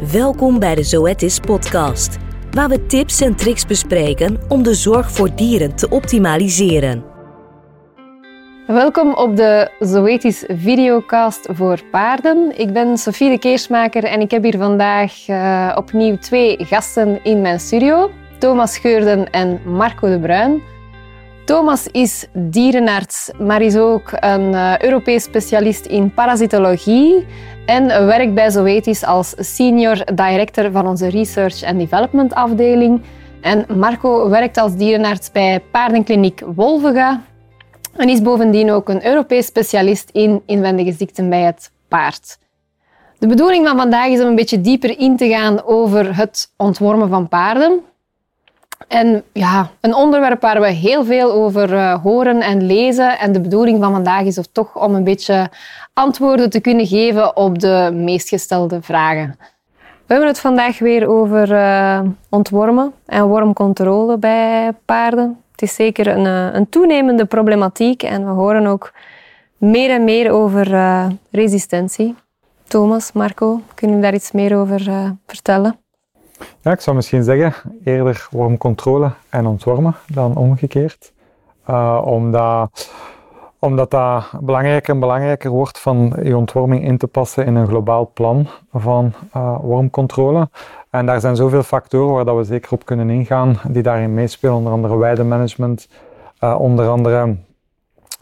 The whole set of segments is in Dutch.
Welkom bij de Zoetis podcast, waar we tips en tricks bespreken om de zorg voor dieren te optimaliseren. Welkom op de Zoetis videocast voor paarden. Ik ben Sofie de Keersmaker en ik heb hier vandaag uh, opnieuw twee gasten in mijn studio. Thomas Scheurden en Marco de Bruin. Thomas is dierenarts, maar is ook een uh, Europees specialist in parasitologie en werkt bij Zoetis als senior director van onze research and development afdeling. En Marco werkt als dierenarts bij paardenkliniek Wolvega en is bovendien ook een Europees specialist in inwendige ziekten bij het paard. De bedoeling van vandaag is om een beetje dieper in te gaan over het ontwormen van paarden. En ja, een onderwerp waar we heel veel over uh, horen en lezen. En de bedoeling van vandaag is of toch om een beetje antwoorden te kunnen geven op de meest gestelde vragen. We hebben het vandaag weer over uh, ontwormen en wormcontrole bij paarden. Het is zeker een, uh, een, toenemende problematiek en we horen ook meer en meer over resistentie. Thomas, Marco, kunnen jullie daar iets meer over vertellen? Ja, ik zou misschien zeggen eerder wormcontrole en ontwormen dan omgekeerd. Uh, omdat, omdat dat belangrijker en belangrijker wordt van je ontworming in te passen in een globaal plan van uh, wormcontrole. En daar zijn zoveel factoren waar dat we zeker op kunnen ingaan die daarin meespelen, onder andere weidemanagement, uh, onder andere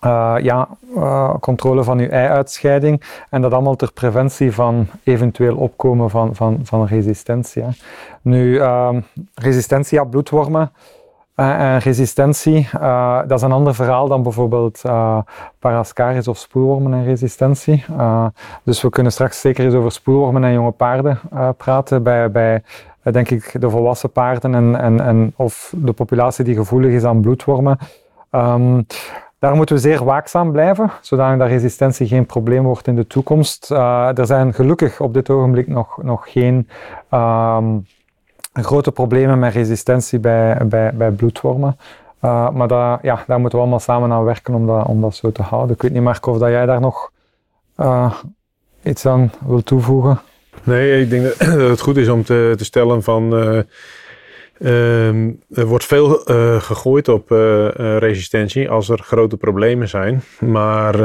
uh, ja, uh, controle van uw ei-uitscheiding en dat allemaal ter preventie van eventueel opkomen van, van, van resistentie. Hè. Nu, uh, resistentie aan bloedwormen uh, en resistentie, dat is een ander verhaal dan bijvoorbeeld parascaris of spoelwormen en resistentie. dus we kunnen straks zeker eens over spoelwormen en jonge paarden praten bij, bij denk ik de volwassen paarden en, en, en of de populatie die gevoelig is aan bloedwormen. Um, daar moeten we zeer waakzaam blijven, zodat dat resistentie geen probleem wordt in de toekomst. Uh, er zijn gelukkig op dit ogenblik nog, nog geen um, grote problemen met resistentie bij, bij, bij bloedwormen. Uh, maar dat, ja, daar moeten we allemaal samen aan werken om dat, om dat zo te houden. Ik weet niet, Marco, of dat jij daar nog uh, iets aan wil toevoegen. Nee, ik denk dat het goed is om te, te stellen van Um, er wordt veel uh, gegooid op uh, resistentie als er grote problemen zijn. Maar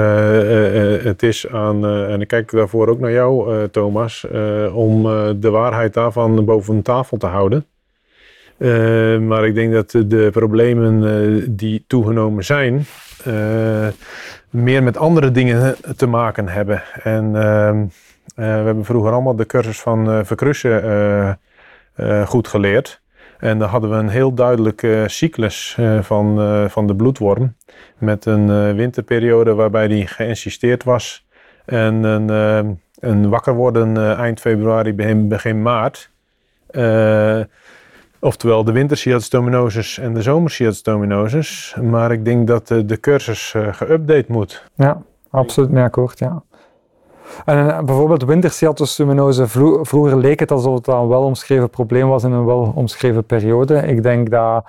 het is aan, en ik kijk daarvoor ook naar jou, Thomas, om de waarheid daarvan boven tafel te houden. Ehm, maar ik denk dat de problemen die toegenomen zijn, meer met andere dingen te maken hebben. En ehm, we hebben vroeger allemaal de cursus van verkrussen goed geleerd. En dan hadden we een heel duidelijke cyclus uh, van, uh, van de bloedworm. Met een winterperiode waarbij die geïnsisteerd was. En een, een wakker worden eind februari, begin, maart. oftewel de winterciatostominosis en de zomerciatostominosis. Maar ik denk dat de cursus geüpdate moet. Ja, absoluut akkoord, ja. En eh, bijvoorbeeld winterciatostomose, vroeger leek het alsof het een wel omschreven probleem was in een wel omschreven periode. Ik denk dat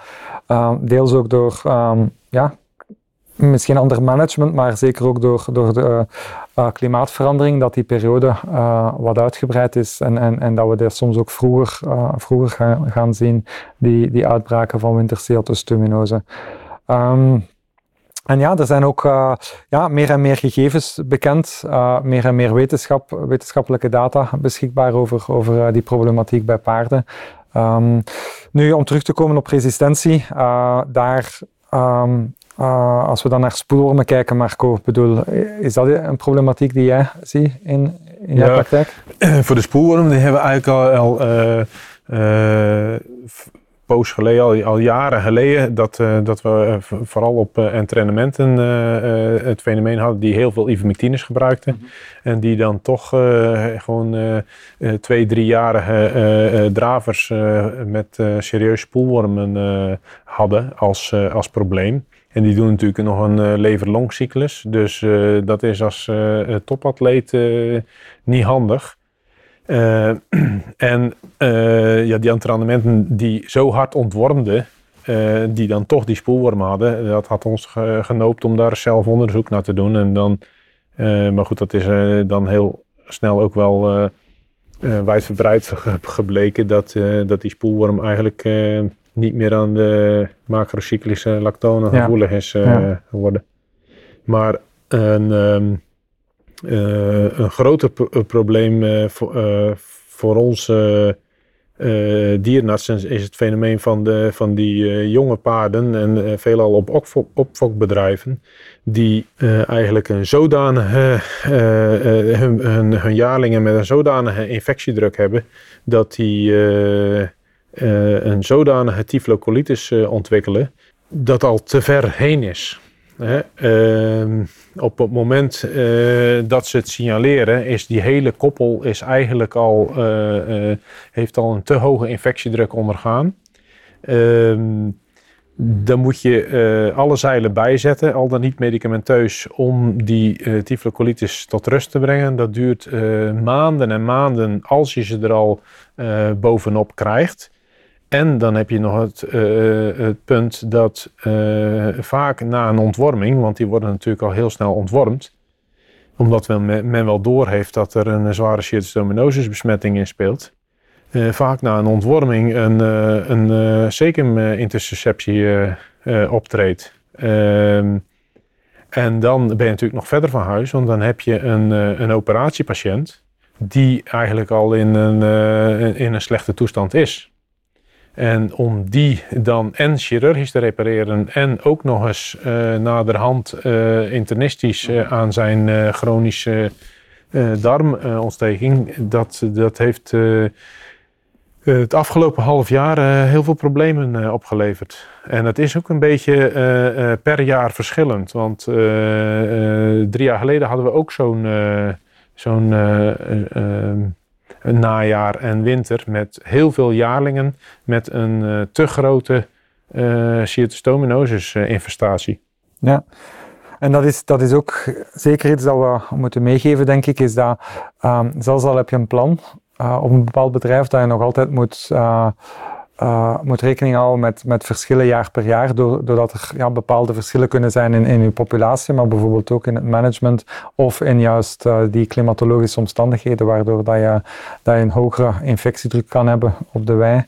uh, deels ook door um, ja, misschien ander management, maar zeker ook door, door de uh, klimaatverandering, dat die periode wat uitgebreid is en, en, en dat we dat soms ook vroeger, vroeger gaan, zien, die, die uitbraken van winterciatostomose. Um, en ja, er zijn ook uh, ja, meer en meer gegevens bekend, uh, meer en meer wetenschap, wetenschappelijke data beschikbaar over, over uh, die problematiek bij paarden. Um, nu, om terug te komen op resistentie, daar, um, als we dan naar spoelwormen kijken, Marco, bedoel, is dat een problematiek die jij ziet in, in jouw praktijk? Voor de spoelwormen die hebben we eigenlijk al, al poos geleden, al, al jaren geleden, dat, uh, dat we uh, vooral op uh, entrainementen het fenomeen hadden die heel veel ivermectines gebruikten. Mm -hmm. En die dan toch gewoon twee, driejarige dravers met serieus spoelwormen hadden als, als probleem. En die doen natuurlijk nog een lever-longcyclus. Dus dat is als topatleet niet handig. Uh, en uh, ja, die entraînementen die zo hard ontwormden, uh, die dan toch die spoelworm hadden, dat had ons genoopt om daar zelf onderzoek naar te doen. En dan, maar goed, dat is dan heel snel ook wel wijdverbreid gebleken dat, dat die spoelworm eigenlijk niet meer aan de macrocyclische lactone gevoelig is geworden. Maar een, ehm, een groter probleem voor, voor ons uh, is het fenomeen van, de, van die jonge paarden en veelal op opfok, opfokbedrijven die eigenlijk een zodanige, hun, hun, hun, jaarlingen met een zodanige infectiedruk hebben dat die een zodanige tyflocolitis ontwikkelen dat al te ver heen is. Ehm, op het moment uh, dat ze het signaleren, is die hele koppel is eigenlijk al, uh, uh, heeft al een te hoge infectiedruk ondergaan. Ehm, dan moet je alle zeilen bijzetten, al dan niet medicamenteus, om die uh, tyflocolitis tot rust te brengen. Dat duurt maanden en maanden als je ze er al bovenop krijgt. En dan heb je nog het, uh, het punt dat uh, vaak na een ontworming, want die worden natuurlijk al heel snel ontwormd, omdat men, men wel doorheeft dat er een zware schistosomonosis besmetting in speelt, vaak na een ontworming een, een secum-interceptie optreedt. Ehm, en dan ben je natuurlijk nog verder van huis, want dan heb je een, een operatiepatiënt die eigenlijk al in een, in een slechte toestand is. En om die dan en chirurgisch te repareren en ook nog eens uh, naderhand uh, internistisch uh, aan zijn chronische darmontsteking, dat, dat heeft het afgelopen half jaar heel veel problemen opgeleverd. En het is ook een beetje per jaar verschillend, want drie jaar geleden hadden we ook zo'n zo'n een najaar en winter met heel veel jaarlingen met een uh, te grote uh, infestatie. Ja, en dat is, dat is ook zeker iets dat we moeten meegeven, denk ik, is dat um, zelfs al heb je een plan op een bepaald bedrijf, dat je nog altijd moet uh, moet rekening houden met, met verschillen jaar per jaar, doordat er ja, bepaalde verschillen kunnen zijn in, in uw populatie, maar bijvoorbeeld ook in het management of in juist uh, die klimatologische omstandigheden, waardoor dat je, dat je een hogere infectiedruk kan hebben op de wei.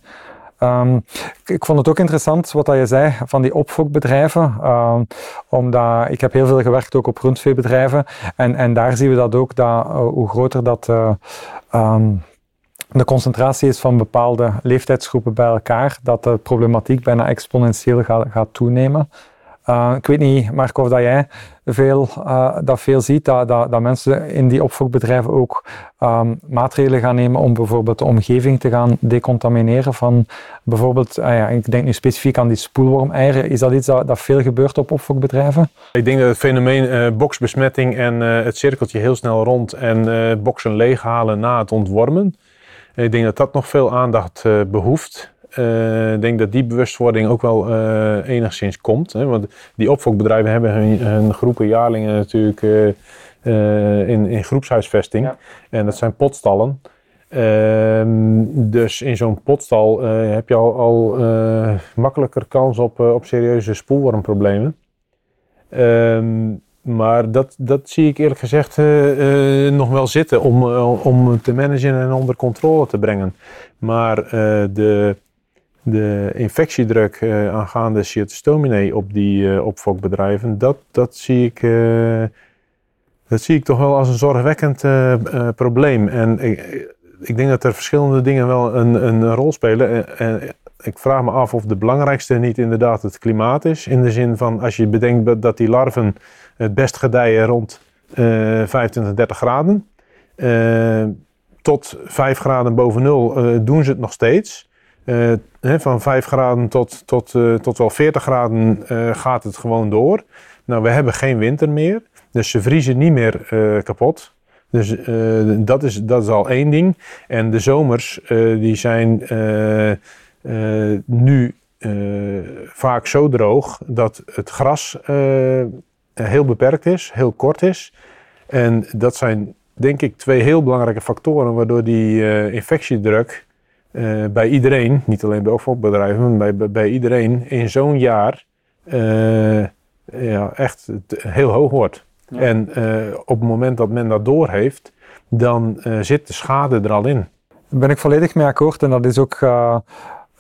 Um, ik vond het ook interessant wat je zei van die opfokbedrijven. Um, omdat ik heb heel veel gewerkt ook op rundveebedrijven. En, en daar zien we dat ook, dat, uh, hoe groter dat um, de concentratie is van bepaalde leeftijdsgroepen bij elkaar, dat de problematiek bijna exponentieel gaat, gaat toenemen. Uh, ik weet niet, Marco, of dat jij veel, uh, dat veel ziet, dat, dat, dat, mensen in die opvoedbedrijven ook um, maatregelen gaan nemen om bijvoorbeeld de omgeving te gaan decontamineren van bijvoorbeeld, uh, ja, ik denk nu specifiek aan die spoelwormeieren. Is dat iets dat, dat veel gebeurt op opvoedbedrijven? Ik denk dat het fenomeen boksbesmetting en het cirkeltje heel snel rond en boksen leeghalen na het ontwormen, ik denk dat dat nog veel aandacht uh, behoeft. Uh, ik denk dat die bewustwording ook wel uh, enigszins komt. Hè? Want die opfokbedrijven hebben hun, hun groepen jaarlingen natuurlijk in, in groepshuisvesting. En dat zijn potstallen. Ehm, dus in zo'n potstal heb je al, al makkelijker kans op, op serieuze spoelwormproblemen. Maar dat, dat zie ik eerlijk gezegd uh, uh, nog wel zitten om, uh, om te managen en onder controle te brengen. Maar de, de infectiedruk aangaande cytostominae op die opfokbedrijven, dat, dat, zie ik, dat zie ik toch wel als een zorgwekkend probleem. En ik, ik denk dat er verschillende dingen wel een, een rol spelen. Ik vraag me af of de belangrijkste niet inderdaad het klimaat is. In de zin van als je bedenkt dat die larven het best gedijen rond uh, 25, 30 graden. Uh, tot 5 graden boven nul uh, doen ze het nog steeds. Uh, hè, van 5 graden tot, tot, tot wel 40 graden gaat het gewoon door. Nou, we hebben geen winter meer. Dus ze vriezen niet meer kapot. Dus dat, is, dat is al één ding. En de zomers die zijn nu vaak zo droog dat het gras eh, heel beperkt is, heel kort is. En dat zijn denk ik twee heel belangrijke factoren waardoor die uh, infectiedruk uh, bij iedereen, niet alleen bij opvolgbedrijven, maar bij, bij iedereen in zo'n jaar uh, ja, echt heel hoog wordt. En op het moment dat men dat doorheeft, dan zit de schade er al in. ben ik volledig mee akkoord. En dat is ook, uh,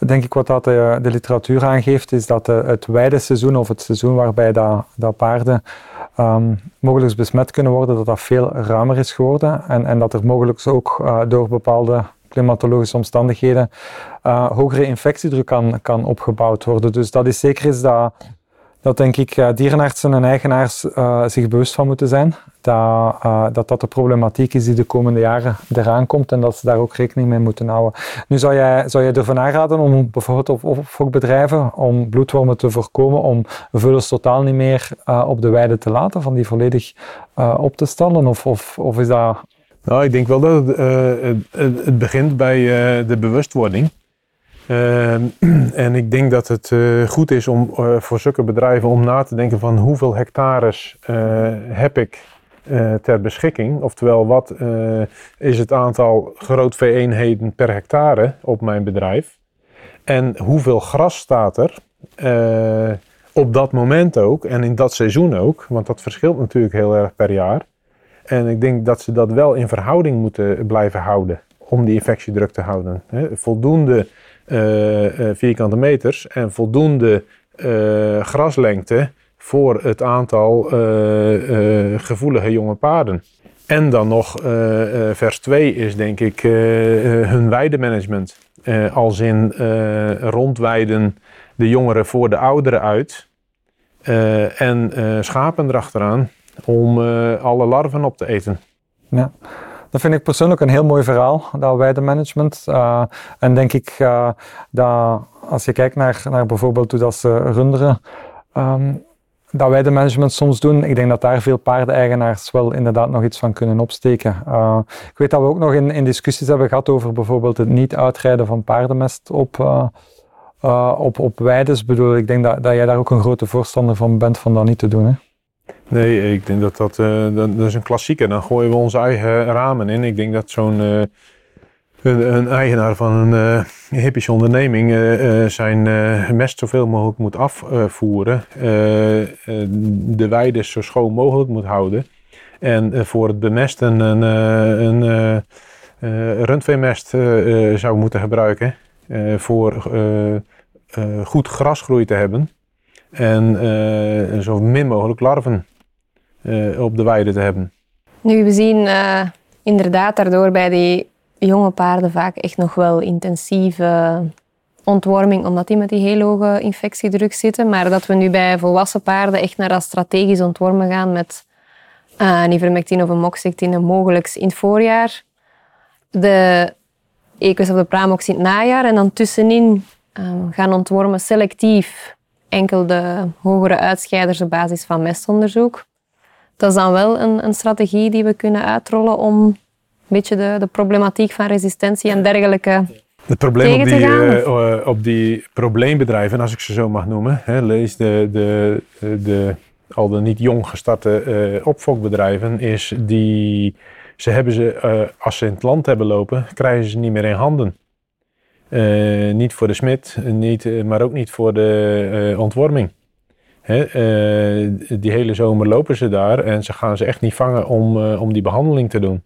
denk ik, wat dat de, de, literatuur aangeeft, is dat het weideseizoen of het seizoen waarbij dat, dat paarden um, mogelijk besmet kunnen worden, dat dat veel ruimer is geworden. En, en dat er mogelijk ook uh, door bepaalde klimatologische omstandigheden hogere infectiedruk kan, kan opgebouwd worden. Dus dat is zeker iets dat, dat denk ik dierenartsen en eigenaars zich bewust van moeten zijn. Dat, uh, dat dat de problematiek is die de komende jaren eraan komt en dat ze daar ook rekening mee moeten houden. Nu zou jij, zou jij ervan aanraden om bijvoorbeeld op, op bedrijven om bloedwormen te voorkomen, om vullers totaal niet meer op de weide te laten, van die volledig op te stallen? Of, of, of is dat nou, ik denk wel dat het, het begint bij de bewustwording. Uh, en ik denk dat het goed is om voor zulke bedrijven om na te denken van hoeveel hectares heb ik ter beschikking. Oftewel, wat is het aantal groot V-eenheden per hectare op mijn bedrijf. En hoeveel gras staat er op dat moment ook en in dat seizoen ook. Want dat verschilt natuurlijk heel erg per jaar. En ik denk dat ze dat wel in verhouding moeten blijven houden om die infectiedruk te houden. voldoende vierkante meters en voldoende graslengte voor het aantal gevoelige jonge paarden. En dan nog vers 2 is denk ik hun weidemanagement. als in rondweiden de jongeren voor de ouderen uit en schapen erachteraan om alle larven op te eten. Ja. Dat vind ik persoonlijk een heel mooi verhaal, dat weidemanagement. En denk ik dat als je kijkt naar, naar bijvoorbeeld hoe dat ze runderen, um, dat weidemanagement soms doen, ik denk dat daar veel paardeneigenaars wel inderdaad nog iets van kunnen opsteken. Uh, ik weet dat we ook nog in, in discussies hebben gehad over bijvoorbeeld het niet uitrijden van paardenmest op, op, op weides. bedoel, ik denk dat, dat jij daar ook een grote voorstander van bent van dat niet te doen. Hè? Nee, ik denk dat dat, uh, dat, is een klassieker. Dan gooien we onze eigen ramen in. Ik denk dat zo'n uh, een, een, eigenaar van een uh, hippische onderneming zijn mest zoveel mogelijk moet afvoeren. de weide zo schoon mogelijk moet houden. En voor het bemesten een, een rundveemest zou moeten gebruiken. voor goed grasgroei te hebben. En zo min mogelijk larven uh, op de weide te hebben. Nu, we zien uh, inderdaad daardoor bij die jonge paarden vaak echt nog wel intensieve ontworming, omdat die met die heel hoge infectiedruk zitten. Maar dat we nu bij volwassen paarden echt naar dat strategisch ontwormen gaan met uh, of een moxectine mogelijk in het voorjaar. De equus of de pramox in het najaar. En dan tussenin um, gaan ontwormen selectief enkel de hogere uitscheiders op basis van mestonderzoek dat is dan wel een, een strategie die we kunnen uitrollen om beetje de, de problematiek van resistentie en dergelijke het probleem op die, uh, op die probleembedrijven, als ik ze zo mag noemen, hè, lees de, de, de, al de niet jong gestarte uh, opfokbedrijven, is die ze hebben ze, uh, als ze in het land hebben lopen, krijgen ze niet meer in handen. niet voor de smid, niet, maar ook niet voor de ontworming. Eh, die hele zomer lopen ze daar en ze gaan ze echt niet vangen om, om die behandeling te doen.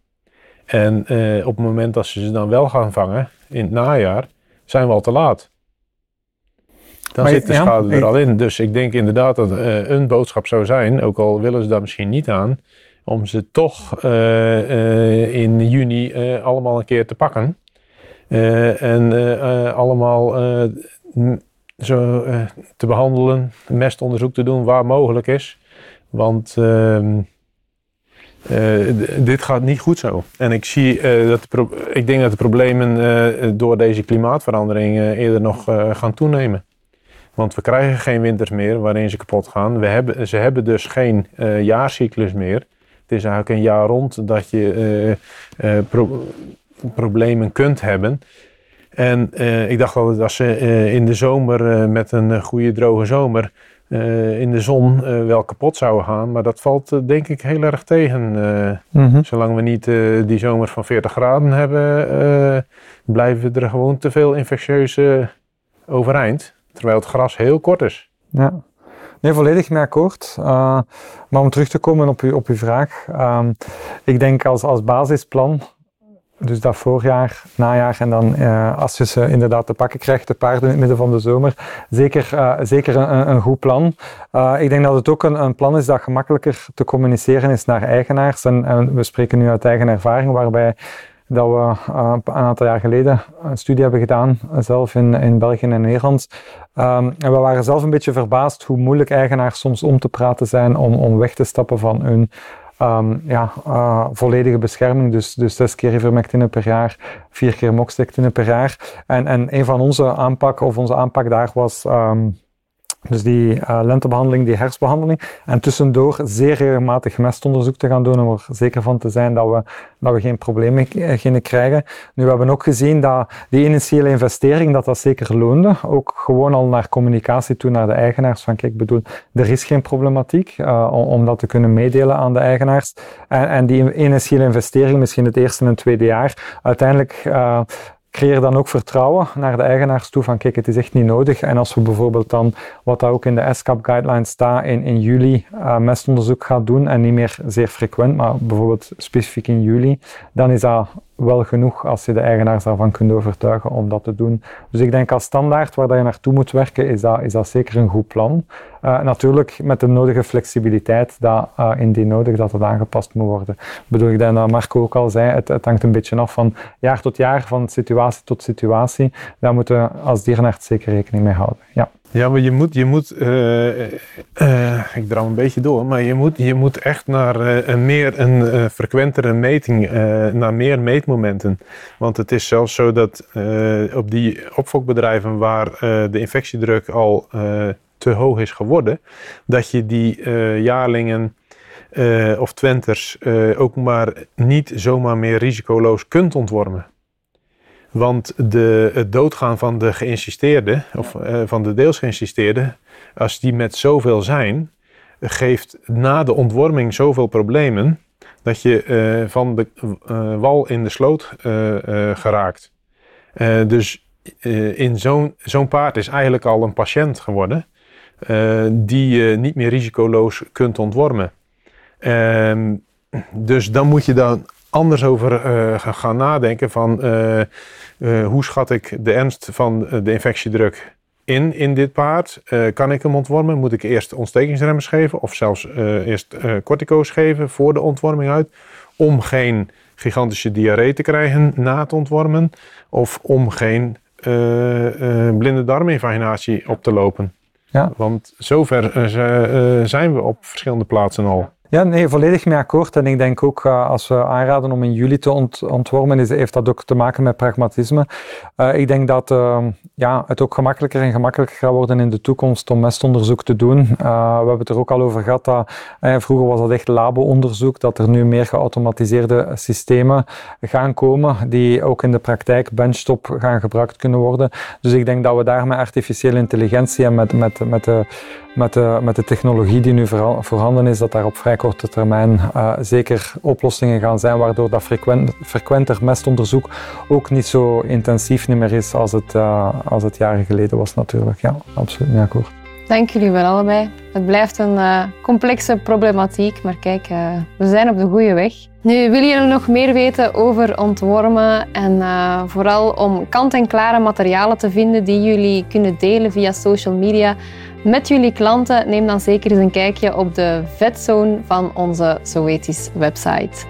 En uh, op het moment dat ze ze dan wel gaan vangen, in het najaar, zijn we al te laat. Dan maar, zit de schade er al in. Dus ik denk inderdaad dat een boodschap zou zijn, ook al willen ze daar misschien niet aan, om ze toch in juni allemaal een keer te pakken. en allemaal zo, te behandelen, mestonderzoek te doen waar mogelijk is. Want uh, dit gaat niet goed zo. En ik, zie, uh, dat ik denk dat de problemen door deze klimaatverandering eerder nog gaan toenemen. Want we krijgen geen winters meer waarin ze kapot gaan. We hebben, ze hebben dus geen jaarcyclus meer. Het is eigenlijk een jaar rond dat je pro problemen kunt hebben. En ik dacht altijd, als ze in de zomer met een goede droge zomer in de zon wel kapot zouden gaan. Maar dat valt denk ik heel erg tegen. Mm -hmm. Zolang we niet die zomer van 40 graden hebben, blijven er gewoon te veel infectieuze overeind. Terwijl het gras heel kort is. Ja. Nee, volledig mee akkoord. maar om terug te komen op, u, op uw vraag. ik denk als, als basisplan dus dat voorjaar, najaar en dan uh, als je ze inderdaad te pakken krijgt, de paarden in het midden van de zomer, zeker, uh, zeker een, een, goed plan. Uh, ik denk dat het ook een, een, plan is dat gemakkelijker te communiceren is naar eigenaars. En, we spreken nu uit eigen ervaring, waarbij dat we een aantal jaar geleden een studie hebben gedaan, zelf in, in België en Nederland. Um, en we waren zelf een beetje verbaasd hoe moeilijk eigenaars soms om te praten zijn om, om weg te stappen van hun Um, ja, uh, volledige bescherming, dus, dus zes keer ivermectine per jaar, vier keer moxidectine per jaar. En, en een van onze aanpakken, of onze aanpak daar was um, dus die uh, lentebehandeling, die herfstbehandeling. En tussendoor zeer regelmatig mestonderzoek te gaan doen om er zeker van te zijn dat we, dat we geen problemen gingen krijgen. Nu, we hebben ook gezien dat die initiële investering, dat dat zeker loonde. Ook gewoon al naar communicatie toe naar de eigenaars. Van kijk, bedoel, er is geen problematiek uh, om, dat te kunnen meedelen aan de eigenaars. En, en die initiële investering, misschien het eerste en tweede jaar, uiteindelijk creëer dan ook vertrouwen naar de eigenaars toe van kijk, het is echt niet nodig. En als we bijvoorbeeld dan, wat daar ook in de SCAP guidelines staat, in, in juli uh, mestonderzoek gaan doen en niet meer zeer frequent, maar bijvoorbeeld specifiek in juli, dan is dat wel genoeg als je de eigenaars daarvan kunt overtuigen om dat te doen. Dus ik denk als standaard waar je naartoe moet werken, is dat, is dat zeker een goed plan. Uh, natuurlijk met de nodige flexibiliteit dat uh, indien nodig dat het aangepast moet worden. Bedoel, ik denk dat Marco ook al zei, het, het, hangt een beetje af van jaar tot jaar, van situatie tot situatie. Daar moeten we als dierenarts zeker rekening mee houden. Ja. Ja, maar je moet, je moet uh, ik draai een beetje door, maar je moet, je moet echt naar uh, een meer een frequentere meting, naar meer meetmomenten. Want het is zelfs zo dat op die opfokbedrijven waar de infectiedruk al te hoog is geworden, dat je die jaarlingen of twenters ook maar niet zomaar meer risicoloos kunt ontwormen. Want de, het doodgaan van de geïnsisteerde, of uh, van de deels geïnsisteerde, als die met zoveel zijn, geeft na de ontworming zoveel problemen dat je uh, van de uh, wal in de sloot geraakt. dus in zo'n zo'n paard is eigenlijk al een patiënt geworden die je niet meer risicoloos kunt ontwormen. Ehm, dus dan moet je dan anders over gaan nadenken van uh, hoe schat ik de ernst van de infectiedruk in, in dit paard? Uh, kan ik hem ontwormen? Moet ik eerst ontstekingsremmers geven of zelfs uh, eerst cortico's geven voor de ontworming uit? Om geen gigantische diarree te krijgen na het ontwormen of om geen blinde darminvaginatie op te lopen. Ja. Want zover zijn we op verschillende plaatsen al. Ja, nee, volledig mee akkoord. En ik denk ook, uh, als we aanraden om in juli te ont ontwormen, is, heeft dat ook te maken met pragmatisme. Uh, ik denk dat uh, ja, het ook gemakkelijker en gemakkelijker gaat worden in de toekomst om mestonderzoek te doen. we hebben het er ook al over gehad dat vroeger was dat echt labo-onderzoek, dat er nu meer geautomatiseerde systemen gaan komen, die ook in de praktijk benchtop gaan gebruikt kunnen worden. Dus ik denk dat we daar met artificiële intelligentie en met, met, met de met de, met de technologie die nu voorhanden is, dat daar op vrij korte termijn uh, zeker oplossingen gaan zijn, waardoor dat frequent, frequenter mestonderzoek ook niet zo intensief meer is als het, uh, als het jaren geleden was natuurlijk. Ja, absoluut mee akkoord. Dank jullie wel allebei. Het blijft een uh, complexe problematiek, maar kijk, we zijn op de goede weg. Nu, willen jullie nog meer weten over ontwormen en vooral om kant-en-klare materialen te vinden die jullie kunnen delen via social media met jullie klanten? Neem dan zeker eens een kijkje op de vetzone van onze Zoetis website.